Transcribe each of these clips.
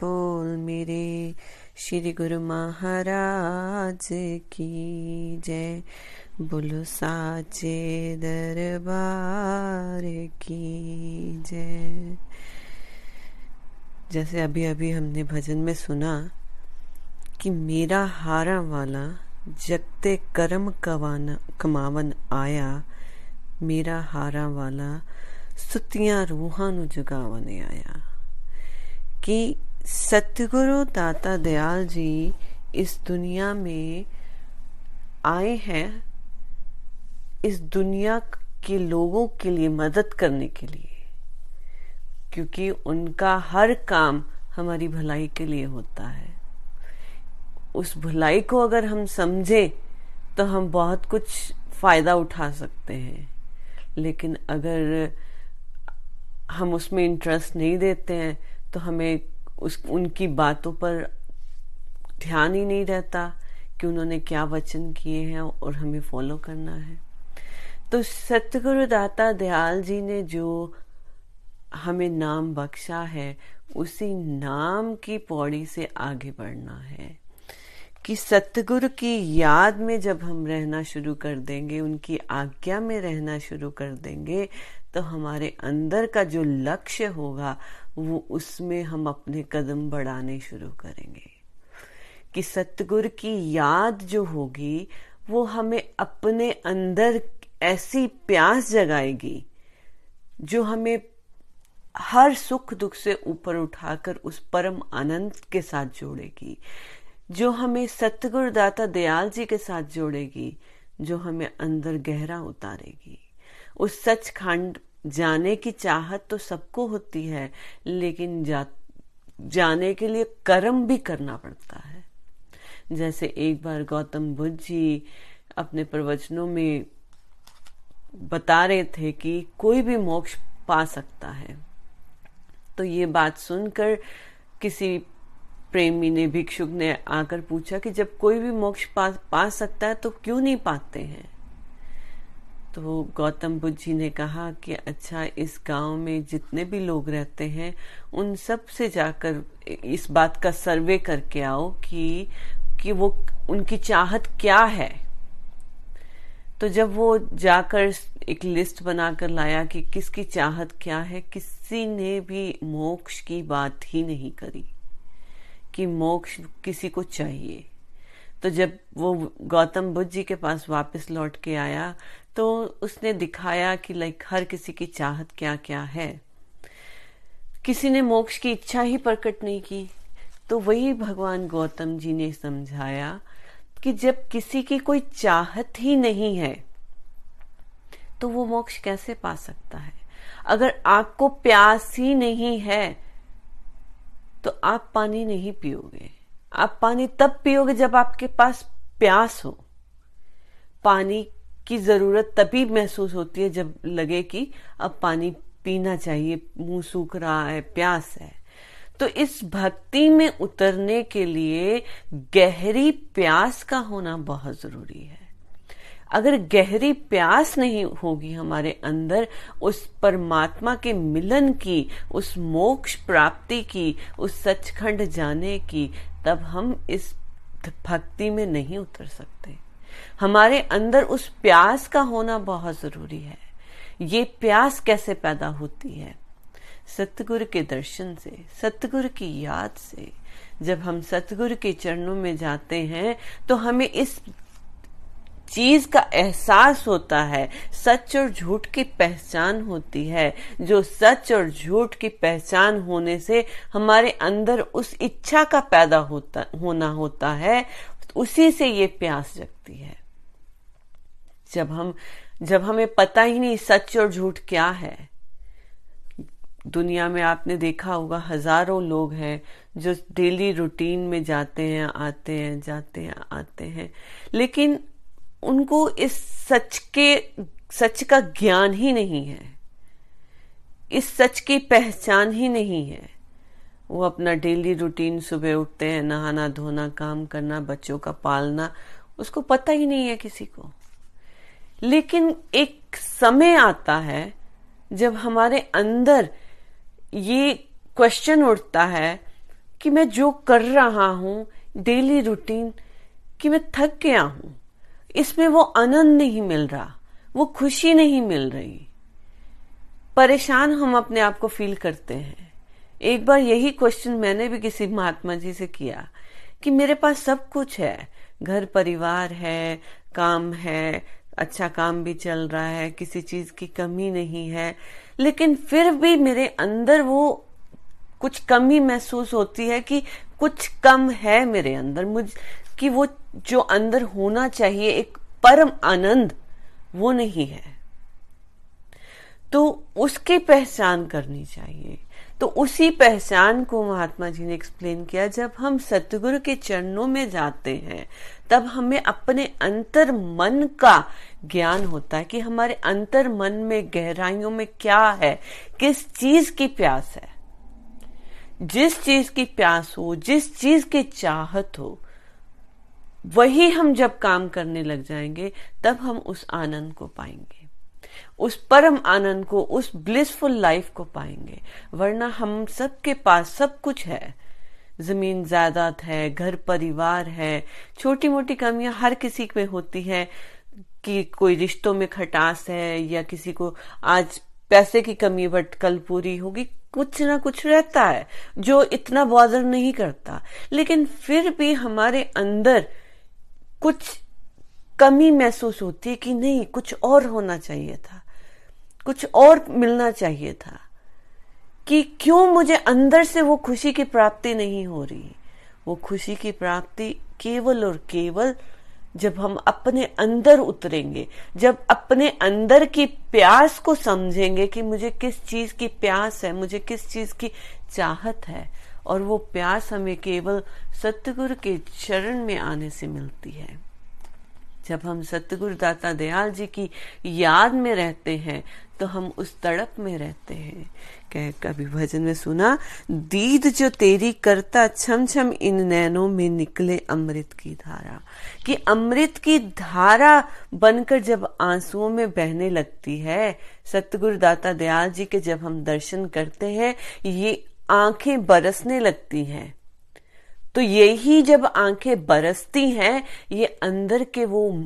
बोल मेरे श्री गुरु महाराज की जय बोलो साचे दरबार की जय जैसे अभी अभी हमने भजन में सुना कि मेरा हारा वाला जगते कर्म कवाना कमावन आया मेरा हारा वाला ਸੁੱਤੀਆਂ ਰੂਹਾਂ ਨੂੰ ਜਗਾਵਣ ਆਇਆ कि सतगुरु दाता दयाल जी इस दुनिया में आए हैं, इस दुनिया के लोगों के लिए मदद करने के लिए, क्योंकि उनका हर काम हमारी भलाई के लिए होता है। उस भलाई को अगर हम समझे तो हम बहुत कुछ फ़ायदा उठा सकते हैं। लेकिन अगर हम उसमें इंटरेस्ट नहीं देते हैं तो हमें उस, उनकी बातों पर ध्यान ही नहीं रहता कि उन्होंने क्या वचन किए हैं और हमें फॉलो करना है। तो सतगुरु दाता दयाल जी ने जो हमें नाम बख्शा है, उसी नाम की पौड़ी से आगे बढ़ना है। कि सतगुरु की याद में जब हम रहना शुरू कर देंगे, उनकी आज्ञा में रहना शुरू कर देंगे तो हमारे अंदर का जो लक्ष्य होगा वो उसमें हम अपने कदम बढ़ाने शुरू करेंगे। कि सतगुरु की याद जो होगी, वो हमें अपने अंदर ऐसी प्यास जगाएगी, जो हमें हर सुख दुख से ऊपर उठाकर उस परम आनंद के साथ जोड़ेगी, जो हमें सतगुरु दाता दयाल जी के साथ जोड़ेगी, जो हमें अंदर गहरा उतारेगी। उस सचखंड जाने की चाहत तो सबको होती है लेकिन जा, जाने के लिए कर्म भी करना पड़ता है। जैसे एक बार गौतम बुद्ध जी अपने प्रवचनों में बता रहे थे कि कोई भी मोक्ष पा सकता है। तो ये बात सुनकर किसी प्रेमी ने भिक्षुक ने आकर पूछा कि जब कोई भी मोक्ष पा, पा सकता है तो क्यों नहीं पाते हैं? तो गौतम बुद्ध जी ने कहा कि अच्छा इस गाँव में जितने भी लोग रहते हैं, उन सबसे जाकर इस बात का सर्वे करके आओ कि कि वो, उनकी चाहत क्या है। तो जब वो जाकर एक लिस्ट बनाकर लाया कि किसकी चाहत क्या है, किसी ने भी मोक्ष की बात ही नहीं करी कि मोक्ष किसी को चाहिए। तो जब वो गौतम बुद्ध जी के पास वापस लौट के आया तो उसने दिखाया कि लाइक हर किसी की चाहत क्या क्या है। किसी ने मोक्ष की इच्छा ही प्रकट नहीं की। तो वही भगवान गौतम जी ने समझाया कि जब किसी की कोई चाहत ही नहीं है तो वो मोक्ष कैसे पा सकता है? अगर आपको प्यास ही नहीं है तो आप पानी नहीं पियोगे। आप पानी तब पियोगे जब आपके पास प्यास हो। पानी की ज़रूरत तभी महसूस होती है जब लगे कि अब पानी पीना चाहिए, मुँह सूख रहा है, प्यास है। तो इस भक्ति में उतरने के लिए गहरी प्यास का होना बहुत ज़रूरी है। अगर गहरी प्यास नहीं होगी हमारे अंदर, उस परमात्मा के मिलन की, उस मोक्ष प्राप्ति की, उस सचखंड जाने की, तब हम इस भक्ति में नहीं उतर सकते। हमारे अंदर उस प्यास का होना बहुत ज़रूरी है। ये प्यास कैसे पैदा होती है? सतगुरु के दर्शन से, सतगुरु की याद से। जब हम सतगुरु के चरणों में जाते हैं तो हमें इस चीज़ का एहसास होता है। सच और झूठ की पहचान होती है। जो सच और झूठ की पहचान होने से हमारे अंदर उस इच्छा का पैदा होता, होना होता है उसी से ये प्यास जगती है। जब हम, जब हमें पता ही नहीं सच और झूठ क्या है। दुनिया में आपने देखा होगा हज़ारों लोग हैं जो डेली रूटीन में जाते हैं, आते हैं, जाते हैं, आते हैं। लेकिन उनको इस सच के, सच का ज्ञान ही नहीं है। इस सच की पहचान ही नहीं है। वो अपना डेली रूटीन सुबह उठते हैं, नहाना, धोना, काम करना, बच्चों का पालना, उसको पता ही नहीं है किसी को। लेकिन एक समय आता है जब हमारे अंदर ये क्वेश्चन उठता है कि मैं जो कर रहा हूँ डेली रूटीन कि मैं थक गया हूँ, इसमें वो आनंद नहीं मिल रहा, वो खुशी नहीं मिल रही। परेशान हम अपने आप को फील करते हैं। एक बार यही क्वेश्चन मैंने भी किसी महात्मा जी से किया कि मेरे पास सब कुछ है। घर, परिवार है, काम है अच्छा काम भी चल रहा है, किसी चीज़ की कमी नहीं है। लेकिन फिर भी मेरे अंदर वो कुछ कमी महसूस होती है कि कुछ कम है मेरे अंदर। मुझ, कि वो जो अंदर होना चाहिए, एक परम आनंद, वो नहीं है। तो उसकी पहचान करनी चाहिए। तो उसी पहचान को महात्मा जी ने एक्सप्लेन किया, जब हम सतगुरु के चरणों में जाते हैं, तब हमें अपने अंतर मन का ज्ञान होता है कि हमारे अंतर मन में, गहराइयों में क्या है, किस चीज़ की प्यास है। जिस चीज़ की प्यास हो, जिस चीज़ की चाहत हो, वही हम जब काम करने लग जाएँगे, तब हम उस आनंद को पाएँगे। उस परम आनंद को, उस ब्लिसफुल लाइफ को पाएँगे। वरना हम सबके पास सब कुछ है। ज़मीन जायदाद है, घर परिवार है छोटी मोटी कमियाँ हर किसी में होती है कि कोई रिश्तों में खटास है या किसी को आज पैसे की कमी बट कल पूरी होगी, कुछ ना कुछ रहता है, जो इतना बॉदर नहीं करता। लेकिन फिर भी हमारे अंदर कुछ कमी महसूस होती है कि नहीं, कुछ और होना चाहिए था। कुछ और मिलना चाहिए था कि क्यों मुझे अंदर से वो खुशी की प्राप्ति नहीं हो रही? वो खुशी की प्राप्ति केवल और केवल जब हम अपने अंदर उतरेंगे, जब अपने अंदर की प्यास को समझेंगे कि मुझे किस चीज़ की प्यास है, मुझे किस चीज़ की चाहत है, और वो प्यास हमें केवल सतगुरु के चरण में आने से मिलती है। जब हम सतगुरु दाता दयाल जी की याद में रहते हैं तो हम उस तड़प में रहते हैं। कह, कभी भजन में सुना, दीद जो तेरी करता छम छम इन नैनों में निकले अमृत की धारा। कि अमृत की धारा बनकर जब आंसुओं में बहने लगती है, सतगुरु दाता दयाल जी के जब हम दर्शन करते हैं, ये आँखें बरसने लगती हैं। तो यही जब आँखें बरसती हैं, ये अंदर के वो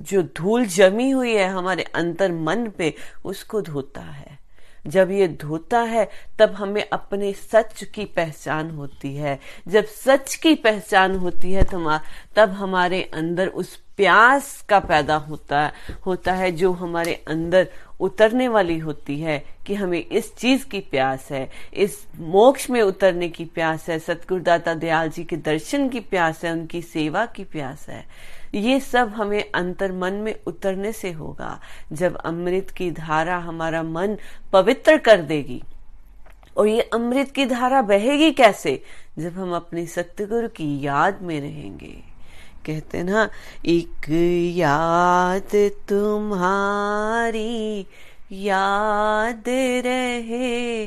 जो धूल जमी हुई है हमारे अंतर मन पे, उसको धोता है। जब ये धोता है, तब हमें अपने सच की पहचान होती है। जब सच की पहचान होती है तो तब हमारे अंदर उस प्यास का पैदा होता है होता है जो हमारे अंदर उतरने वाली होती है कि हमें इस चीज़ की प्यास है, इस मोक्ष में उतरने की प्यास है, सतगुरुदाता दयाल जी के दर्शन की प्यास है, उनकी सेवा की प्यास है। ये सब हमें अंतर मन में उतरने से होगा। जब अमृत की धारा हमारा मन पवित्र कर देगी, और ये अमृत की धारा बहेगी कैसे? जब हम अपनी सत्यगुरु की याद में रहेंगे। कहते ना, एक याद तुम्हारी याद रहे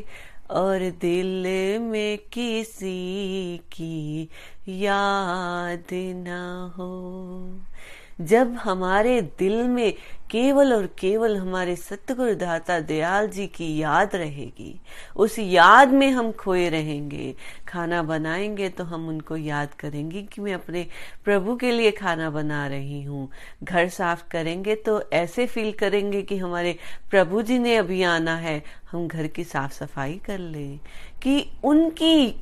और दिल में किसी की याद ना हो। जब हमारे दिल में केवल और केवल हमारे सतगुरु दाता दयाल जी की याद रहेगी, उस याद में हम खोए रहेंगे, खाना बनाएँगे तो हम उनको याद करेंगे कि मैं अपने प्रभु के लिए खाना बना रही हूँ। घर साफ़ करेंगे तो ऐसे फील करेंगे कि हमारे प्रभु जी ने अभी आना है, हम घर की साफ़ सफ़ाई कर ले। कि उनकी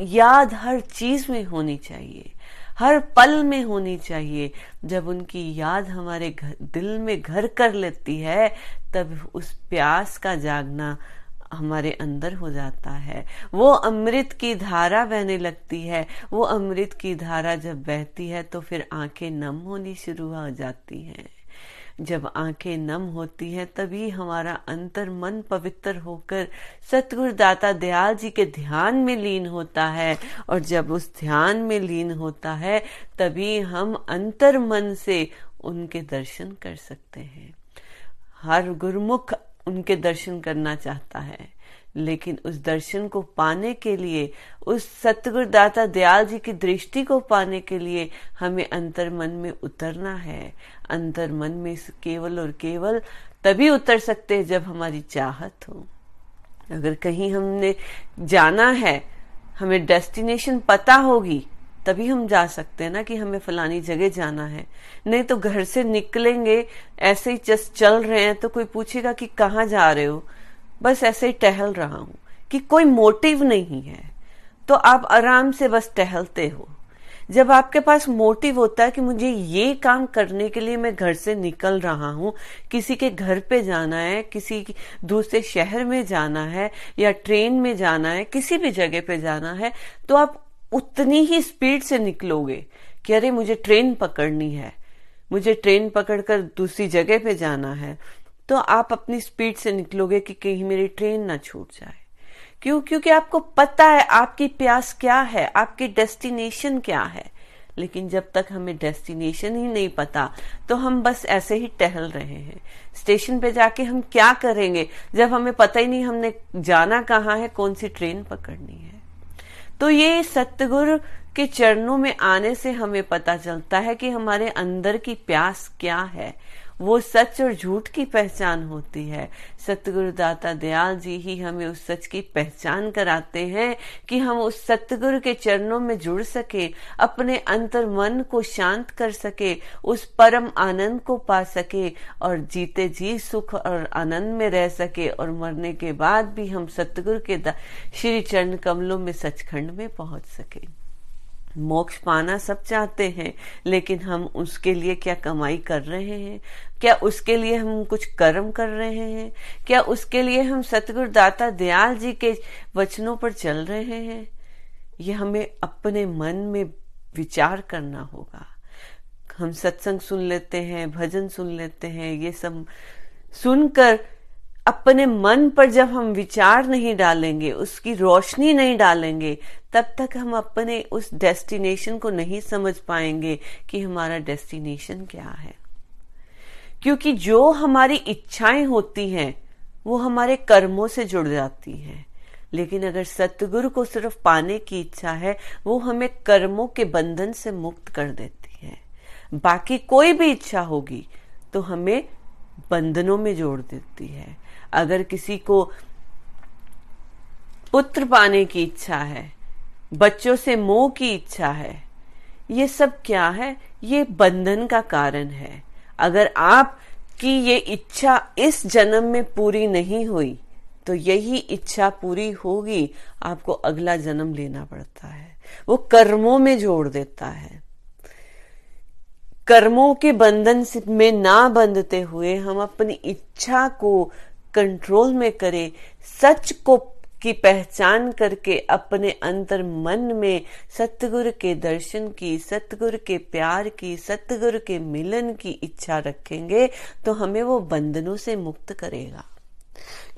याद हर चीज़ में होनी चाहिए। हर पल में होनी चाहिए। जब उनकी याद हमारे घर, दिल में घर कर लेती है तब उस प्यास का जागना हमारे अंदर हो जाता है। वो अमृत की धारा बहने लगती है। वो अमृत की धारा जब बहती है तो फिर आँखें नम होनी शुरू हो जाती हैं। जब आँखें नम होती हैं, तभी हमारा अंतर मन पवित्र होकर सतगुरु दाता दयाल जी के ध्यान में लीन होता है। और जब उस ध्यान में लीन होता है, तभी हम अंतर मन से उनके दर्शन कर सकते हैं। हर गुरुमुख उनके दर्शन करना चाहता है। लेकिन उस दर्शन को पाने के लिए, उस सतगुरु दाता दयाल जी की दृष्टि को पाने के लिए हमें अंतर मन में उतरना है। अंतर मन में केवल और केवल तभी उतर सकते हैं जब हमारी चाहत हो। अगर कहीं हमने जाना है, हमें डेस्टिनेशन पता होगी, तभी हम जा सकते हैं ना कि हमें फलानी जगह जाना है। नहीं तो घर से निकलेंगे, ऐसे ही जस्ट चल रहे हैं तो कोई पूछेगा कि कहाँ जा रहे हो? बस ऐसे टहल रहा हूँ कि कोई मोटिव नहीं है। तो आप आराम से बस टहलते हो। जब आपके पास मोटिव होता है कि मुझे ये काम करने के लिए मैं घर से निकल रहा हूँ, किसी के घर पे जाना है, किसी दूसरे शहर में जाना है, या ट्रेन में जाना है, किसी भी जगह पे जाना है तो आप उतनी ही स्पीड से निकलोगे कि अरे मुझे ट्रेन पकड़नी है, मुझे ट्रेन पकड़कर दूसरी जगह पे जाना है। तो आप अपनी स्पीड से निकलोगे कि कहीं मेरी ट्रेन ना छूट जाए। क्यों? क्योंकि आपको पता है आपकी प्यास क्या है, आपकी डेस्टिनेशन क्या है। लेकिन जब तक हमें डेस्टिनेशन ही नहीं पता तो हम बस ऐसे ही टहल रहे हैं। स्टेशन पे जाके हम क्या करेंगे? जब हमें पता ही नहीं हमने जाना कहाँ है, कौन सी ट्रेन पकड़नी है। तो ये सतगुरु के चरणों में आने से हमें पता चलता है कि हमारे अंदर की प्यास क्या है। वो सच और झूठ की पहचान होती है। सतगुरु दाता दयाल जी ही हमें उस सच की पहचान कराते हैं कि हम उस सतगुरु के चरणों में जुड़ सके, अपने अंतर मन को शांत कर सके, उस परम आनंद को पा सके और जीते जी सुख और आनंद में रह सके और मरने के बाद भी हम सतगुरु के श्री चरण कमलों में सचखंड में पहुँच सके। मोक्ष पाना सब चाहते हैं, लेकिन हम उसके लिए क्या कमाई कर रहे हैं? क्या उसके लिए हम कुछ कर्म कर रहे हैं? क्या उसके लिए हम सतगुरु दाता दयाल जी के वचनों पर चल रहे हैं? ये हमें अपने मन में विचार करना होगा। हम सत्संग सुन लेते हैं, भजन सुन लेते हैं, ये सब सुनकर अपने मन पर जब हम विचार नहीं डालेंगे, उसकी रोशनी नहीं डालेंगे, तब तक हम अपने उस डेस्टिनेशन को नहीं समझ पाएँगे कि हमारा डेस्टिनेशन क्या है। क्योंकि जो हमारी इच्छाएँ होती हैं, वो हमारे कर्मों से जुड़ जाती हैं। लेकिन अगर सतगुरु को सिर्फ़ पाने की इच्छा है, वो हमें कर्मों के बंधन से मुक्त कर देती है। बाकी कोई भी इच्छा होगी तो हमें बंधनों में जोड़ देती है। अगर किसी को पुत्र पाने की इच्छा है, बच्चों से मोह की इच्छा है, ये सब क्या है? ये बंधन का कारण है। अगर आप की ये इच्छा इस जन्म में पूरी नहीं हुई तो यही इच्छा पूरी होगी, आपको अगला जन्म लेना पड़ता है। वो कर्मों में जोड़ देता है। कर्मों के बंधन में ना बंधते हुए हम अपनी इच्छा को कंट्रोल में करे, सच को की पहचान करके अपने अंतर मन में सतगुरु के दर्शन की, सतगुरु के प्यार की, सतगुरु के मिलन की इच्छा रखेंगे तो हमें वो बंधनों से मुक्त करेगा।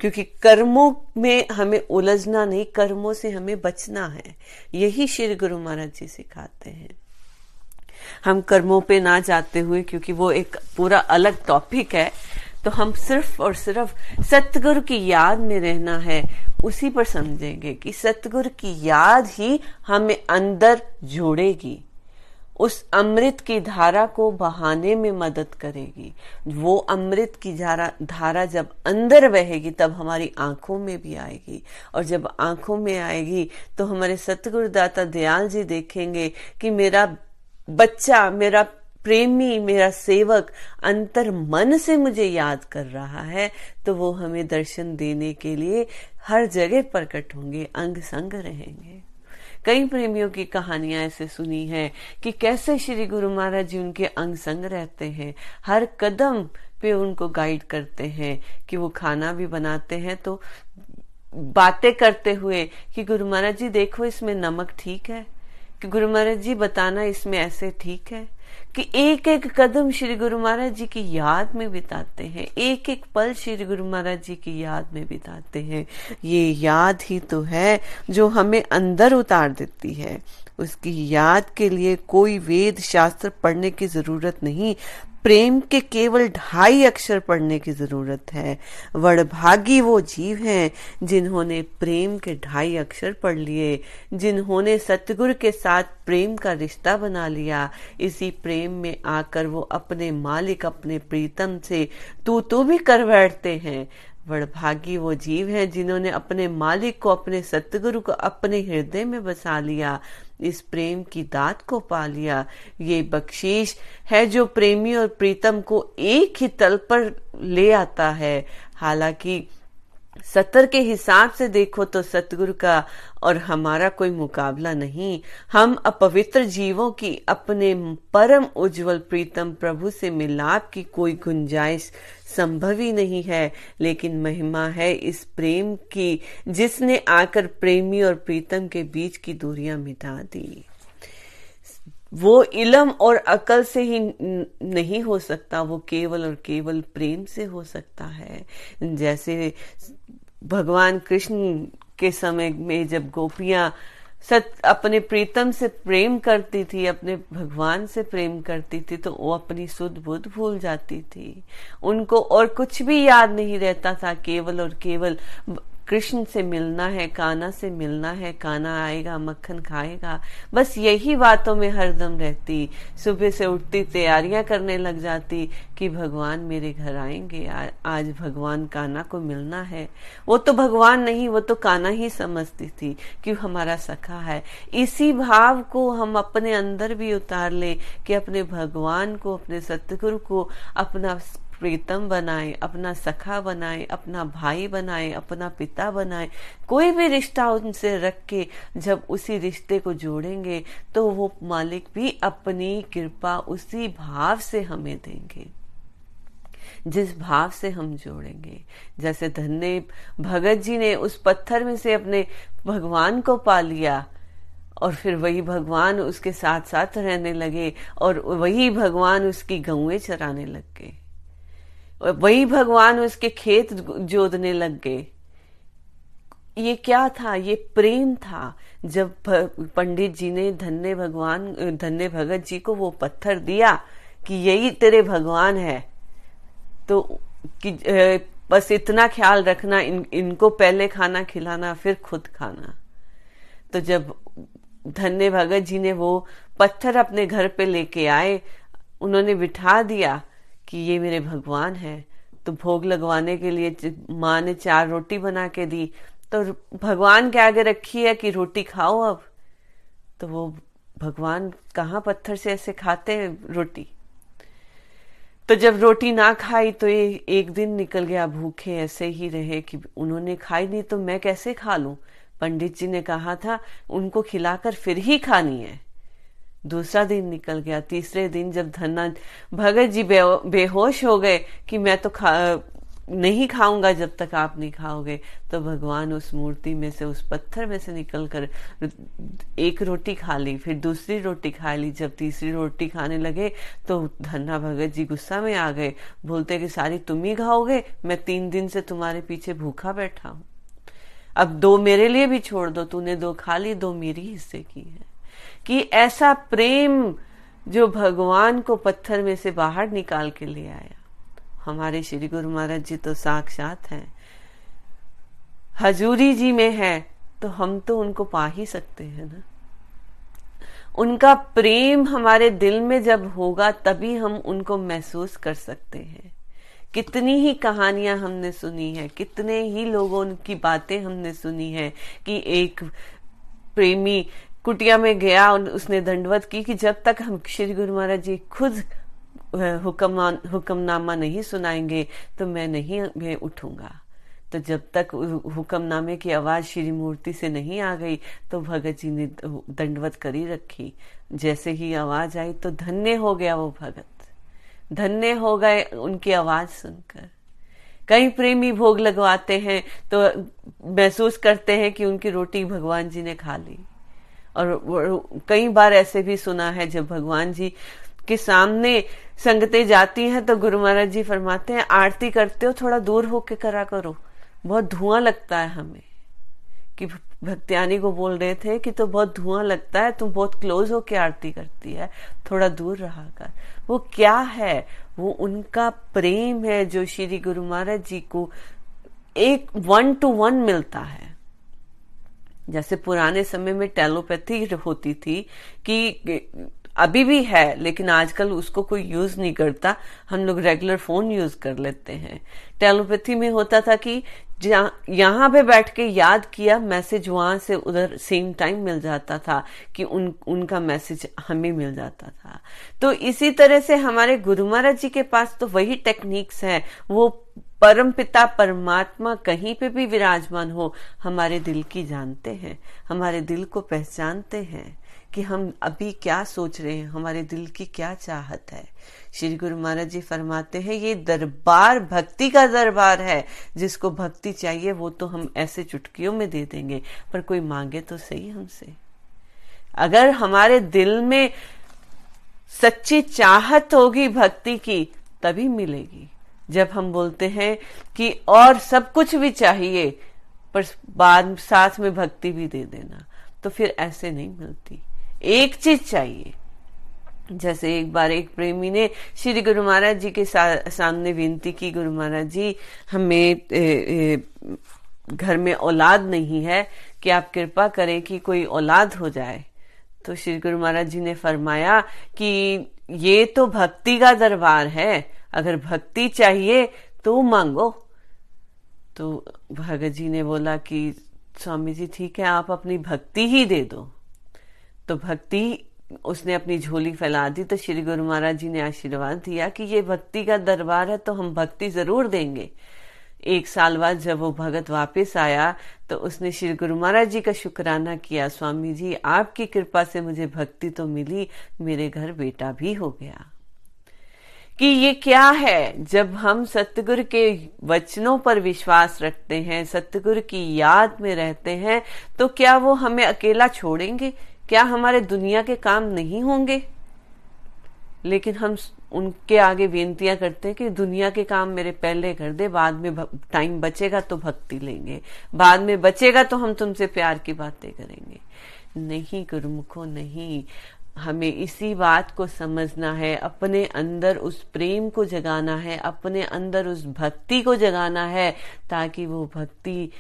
क्योंकि कर्मों में हमें उलझना नहीं, कर्मों से हमें बचना है। यही श्री गुरु महाराज जी सिखाते हैं। हम कर्मों पे ना जाते हुए, क्योंकि वो एक पूरा अलग टॉपिक है तो हम सिर्फ़ और सिर्फ़ सतगुरु की याद में रहना है। उसी पर समझेंगे कि सतगुरु की याद ही हमें अंदर जोड़ेगी। उस अमृत की धारा को बहाने में मदद करेगी। वो अमृत की धारा धारा जब अंदर बहेगी, तब हमारी आँखों में भी आएगी। और जब आँखों में आएगी तो हमारे सतगुरु दाता दयाल जी देखेंगे कि मेरा बच्चा, मेरा प्रेमी मेरा सेवक अंतर मन से मुझे याद कर रहा है तो वो हमें दर्शन देने के लिए हर जगह प्रकट होंगे अंग संग रहेंगे। कई प्रेमियों की कहानियाँ ऐसे सुनी है कि कैसे श्री गुरु महाराज जी उनके अंग संग रहते हैं। हर कदम पे उनको गाइड करते हैं कि वो खाना भी बनाते हैं तो बातें करते हुए कि गुरु महाराज जी, देखो इसमें नमक ठीक है? कि गुरु महाराज जी, बताना इसमें ऐसे ठीक है? कि एक एक कदम श्री गुरु महाराज जी की याद में बिताते हैं। एक एक पल श्री गुरु महाराज जी की याद में बिताते हैं। ये याद ही तो है जो हमें अंदर उतार देती है। उसकी याद के लिए कोई वेद शास्त्र पढ़ने की ज़रूरत नहीं। प्रेम के केवल ढाई अक्षर पढ़ने की ज़रूरत है। वड़भागी वो जीव हैं जिन्होंने प्रेम के ढाई अक्षर पढ़ लिए, जिन्होंने सतगुरु के साथ प्रेम का रिश्ता बना लिया। इसी प्रेम में आकर वो अपने मालिक, अपने प्रीतम से तू तू भी कर बैठते हैं। वड़भागी वो जीव है जिन्होंने अपने मालिक को, अपने सतगुरु को अपने हृदय में बसा लिया। इस प्रेम की दात को पा लिया। ये बख्शीश है जो प्रेमी और प्रीतम को एक ही तल पर ले आता है। हालाँकि सत्तर के हिसाब से देखो तो सतगुरु का और हमारा कोई मुकाबला नहीं। हम अपवित्र जीवों की अपने परम उज्जवल प्रीतम प्रभु से मिलाप की कोई गुंजाइश संभव ही नहीं है, लेकिन महिमा है इस प्रेम की जिसने आकर प्रेमी और प्रीतम के बीच की दूरियाँ मिटा दी। वो इलम और अकल से ही नहीं हो सकता, वो केवल और केवल प्रेम से हो सकता है। जैसे भगवान कृष्ण के समय में जब गोपियाँ सत, अपने प्रीतम से प्रेम करती थी, अपने भगवान से प्रेम करती थी तो वो अपनी सुध बुद्ध भूल जाती थी। उनको और कुछ भी याद नहीं रहता था, केवल और केवल कृष्ण से मिलना है काना से मिलना है काना आएगा, मक्खन खाएगा। बस यही बातों में हरदम रहती। सुबह से उठती, तैयारियाँ करने लग जाती कि भगवान मेरे घर आएँगे आज भगवान काना को मिलना है। वो तो भगवान नहीं, वो तो काना ही समझती थी कि हमारा सखा है। इसी भाव को हम अपने अंदर भी उतार ले कि अपने भगवान को, अपने सतगुरु को, अपना प्रीतम बनाए, अपना सखा बनाए, अपना भाई बनाए, अपना पिता बनाए। कोई भी रिश्ता उनसे रख के जब उसी रिश्ते को जोड़ेंगे तो वो मालिक भी अपनी कृपा उसी भाव से हमें देंगे। जिस भाव से हम जोड़ेंगे। जैसे धन्य भगत जी ने उस पत्थर में से अपने भगवान को पा लिया, और फिर वही भगवान उसके साथ साथ रहने लगे, और वही भगवान उसकी गौएँ चराने लग गए। वही भगवान उसके खेत जोतने लग गए। ये क्या था? ये प्रेम था। जब पंडित जी ने धन्य भगवान, धन्य भगत जी को वो पत्थर दिया कि यही तेरे भगवान है तो कि बस इतना ख्याल रखना, इन, इनको पहले खाना खिलाना, फिर खुद खाना। तो जब धन्य भगत जी ने वो पत्थर अपने घर पे लेके आए, उन्होंने बिठा दिया कि ये मेरे भगवान है तो भोग लगवाने के लिए माँ ने चार रोटी बना के दी तो भगवान के आगे रखी है कि रोटी खाओ अब। तो वो भगवान कहाँ पत्थर से ऐसे खाते हैं रोटी? तो जब रोटी ना खाई तो ये एक दिन निकल गया भूखे, ऐसे ही रहे कि उन्होंने खाई नहीं तो मैं कैसे खा लूँ? पंडित जी ने कहा था, उनको खिलाकर फिर ही खानी है। दूसरा दिन निकल गया, तीसरे दिन जब धन्ना, भगत जी बेहोश हो गए कि मैं तो खा, नहीं खाऊँगा जब तक आप नहीं खाओगे तो भगवान उस मूर्ति में से, उस पत्थर में से निकल कर एक रोटी खा ली, फिर दूसरी रोटी खा ली। जब तीसरी रोटी खाने लगे तो धन्ना भगत जी गुस्सा में आ गए, बोलते कि सारी तुम ही खाओगे, मैं तीन दिन से तुम्हारे पीछे भूखा बैठा हूँ। अब दो मेरे लिए भी छोड़ दो, तूने दो खा ली, दो मेरी हिस्से की है। कि ऐसा प्रेम जो भगवान को पत्थर में से बाहर निकाल के ले आया। हमारे श्री गुरु महाराज जी तो साक्षात हैं। हजूरी जी में है तो हम तो उनको पा ही सकते हैं ना। उनका प्रेम हमारे दिल में जब होगा, तभी हम उनको महसूस कर सकते हैं। कितनी ही कहानियाँ हमने सुनी है, कितने ही लोगों की बातें हमने सुनी है कि एक प्रेमी कुटिया में गया और उसने दंडवत की कि जब तक हम श्री गुरु महाराज जी खुद हुक्म हुक्मनामा नहीं सुनाएँगे तो मैं नहीं, मैं उठूँगा। तो जब तक हुक्मनामे की आवाज़ श्री मूर्ति से नहीं आ गई तो भगत जी ने दंडवत करी रखी। जैसे ही आवाज़ आई तो धन्य हो गया वो भगत। धन्य हो गए उनकी आवाज़ सुनकर। कई प्रेमी भोग लगवाते हैं तो महसूस करते हैं कि उनकी रोटी भगवान जी ने खा ली। और कई बार ऐसे भी सुना है, जब भगवान जी के सामने संगतें जाती हैं तो गुरु महाराज जी फरमाते हैं, आरती करते हो, थोड़ा दूर होके करा करो। बहुत धुआँ लगता है हमें। कि भक्तियानी को बोल रहे थे कि तो बहुत धुआँ लगता है, तुम बहुत क्लोज होके आरती करती है, थोड़ा दूर रहा कर। वो क्या है? वो उनका प्रेम है जो श्री गुरु महाराज जी को एक वन टू वन मिलता है। जैसे पुराने समय में टेलोपैथी होती थी कि अभी भी है, लेकिन आजकल उसको कोई यूज़ नहीं करता। हम लोग रेगुलर फ़ोन यूज़ कर लेते हैं। टेलोपैथी में होता था कि यहाँ पे बैठ के याद किया, मैसेज वहाँ से उधर सेम टाइम मिल जाता था कि उन, उनका मैसेज हमें मिल जाता था। तो इसी तरह से हमारे गुरु महाराज जी के पास तो वही टेक्निक्स है। वो परम पिता परमात्मा कहीं पे भी विराजमान हो, हमारे दिल की जानते हैं, हमारे दिल को पहचानते हैं कि हम अभी क्या सोच रहे हैं, हमारे दिल की क्या चाहत है। श्री गुरु महाराज जी फरमाते हैं, ये दरबार भक्ति का दरबार है। जिसको भक्ति चाहिए, वो तो हम ऐसे चुटकियों में दे देंगे, पर कोई मांगे तो सही हमसे। अगर हमारे दिल में सच्ची चाहत होगी भक्ति की, तभी मिलेगी। जब हम बोलते हैं कि और सब कुछ भी चाहिए पर बाद साथ में भक्ति भी दे देना तो फिर ऐसे नहीं मिलती। एक चीज़ चाहिए। जैसे एक बार एक प्रेमी ने श्री गुरु महाराज जी के सा, सामने विनती की गुरु महाराज जी हमें ए, ए, घर में औलाद नहीं है कि आप कृपा करें कि कोई औलाद हो जाए। तो श्री गुरु महाराज जी ने फरमाया कि ये तो भक्ति का दरबार है अगर भक्ति चाहिए तो मांगो। तो भगत जी ने बोला कि, स्वामी जी, ठीक है, आप अपनी भक्ति ही दे दो। तो भक्ति, उसने अपनी झोली फैला दी तो श्री गुरु महाराज जी ने आशीर्वाद दिया कि ये भक्ति का दरबार है तो हम भक्ति ज़रूर देंगे। एक साल बाद जब वो भगत वापस आया तो उसने श्री गुरु महाराज जी का शुक्राना किया, स्वामी जी, आपकी कृपा से मुझे भक्ति तो मिली, मेरे घर बेटा भी हो गया। कि ये क्या है? जब हम सतगुरु के वचनों पर विश्वास रखते हैं, सतगुरु की याद में रहते हैं तो क्या वो हमें अकेला छोड़ेंगे? क्या हमारे दुनिया के काम नहीं होंगे? लेकिन हम उनके आगे बेनतियाँ करते हैं कि दुनिया के काम मेरे पहले कर दे, बाद में टाइम बचेगा तो भक्ति लेंगे। बाद में बचेगा तो हम तुमसे प्यार की बातें करेंगे। नहीं, गुरुमुखो, नहीं। हमें इसी बात को समझना है, अपने अंदर उस प्रेम को जगाना है, अपने अंदर उस भक्ति को जगाना है, ताकि वो भक्ति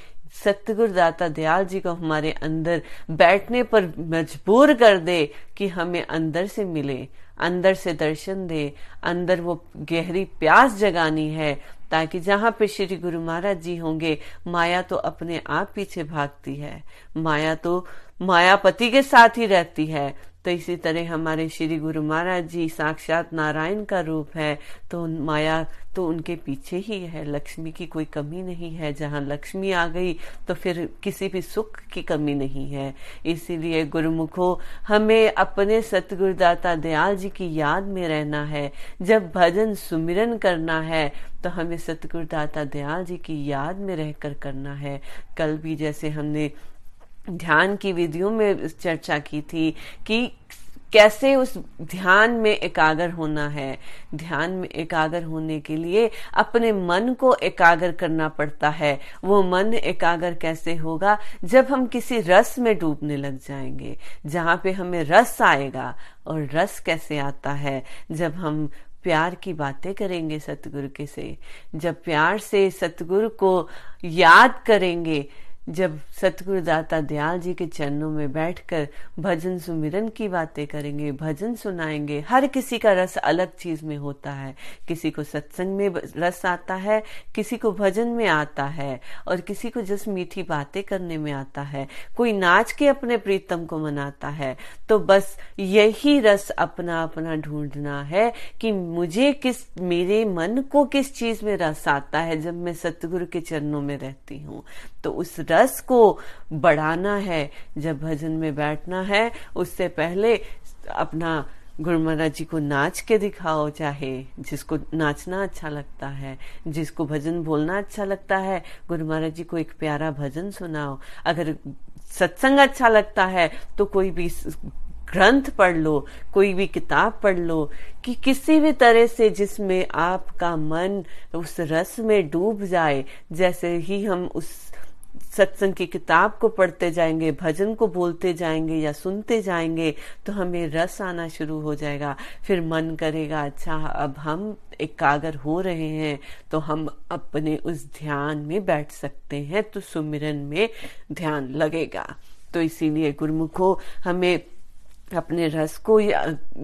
सतगुरु दाता दयाल जी को हमारे अंदर बैठने पर मजबूर कर दे कि हमें अंदर से मिले, अंदर से दर्शन दे, अंदर वो गहरी प्यास जगानी है, ताकि जहाँ पे श्री गुरु महाराज जी होंगे, माया तो अपने आप पीछे भागती है, माया तो मायापति के साथ ही रहती है तो इसी तरह हमारे श्री गुरु महाराज जी साक्षात नारायण का रूप है तो माया तो उनके पीछे ही है, लक्ष्मी की कोई कमी नहीं है। जहाँ लक्ष्मी आ गई तो फिर किसी भी सुख की कमी नहीं है। इसीलिए गुरुमुखो, हमें अपने सतगुरुदाता दयाल जी की याद में रहना है। जब भजन सुमिरन करना है तो हमें सतगुरुदाता दयाल जी की याद में रहकर करना है। कल भी जैसे हमने ध्यान की विधियों में चर्चा की थी कि कैसे उस ध्यान में एकाग्र होना है। ध्यान में एकाग्र होने के लिए अपने मन को एकाग्र करना पड़ता है। वो मन एकाग्र कैसे होगा? जब हम किसी रस में डूबने लग जाएँगे, जहाँ पे हमें रस आएगा और रस कैसे आता है। जब हम प्यार की बातें करेंगे सतगुरु के से, जब प्यार से सतगुरु को याद करेंगे जब सतगुरु दाता दयाल जी के चरणों में बैठकर भजन सुमिरन की बातें करेंगे, भजन सुनाएँगे, हर किसी का रस अलग चीज़ में होता है। किसी को सत्संग में रस आता है, किसी को भजन में आता है और किसी को जस मीठी बातें करने में आता है। कोई नाच के अपने प्रीतम को मनाता है तो बस यही रस अपना अपना ढूंढना है कि मुझे किस, मेरे मन को किस चीज़ में रस आता है जब मैं सतगुरु के चरणों में रहती हूँ। तो उस रस को बढ़ाना है। जब भजन में बैठना है, उससे पहले अपना गुरु महाराज जी को नाच के दिखाओ, चाहे जिसको नाचना अच्छा लगता है, जिसको भजन बोलना अच्छा लगता है, गुरु महाराज जी को एक प्यारा भजन सुनाओ। अगर सत्संग अच्छा लगता है तो कोई भी ग्रंथ पढ़ लो, कोई भी किताब पढ़ लो, कि किसी भी तरह से जिसमें आपका मन उस रस में डूब जाए, जैसे ही हम उस सत्संग की किताब को पढ़ते जाएँगे, भजन को बोलते जाएँगे या सुनते जाएँगे तो हमें रस आना शुरू हो जाएगा। फिर मन करेगा अच्छा अब हम एकाग्र हो रहे हैं तो हम अपने उस ध्यान में बैठ सकते हैं तो सुमिरन में ध्यान लगेगा। तो इसीलिए गुरुमुखो, हमें अपने रस को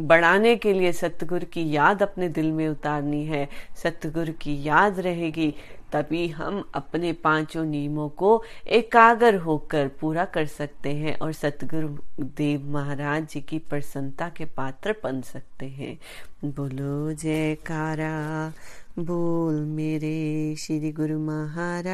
बढ़ाने के लिए सतगुरु की याद अपने दिल में उतारनी है। सतगुरु की याद रहेगी तभी हम अपने पाँचों नियमों को एकाग्र होकर पूरा कर सकते हैं और सतगुरु देव महाराज जी की प्रसन्नता के पात्र बन सकते हैं। बोलो, जयकारा। बोल मेरे श्री गुरु महाराज।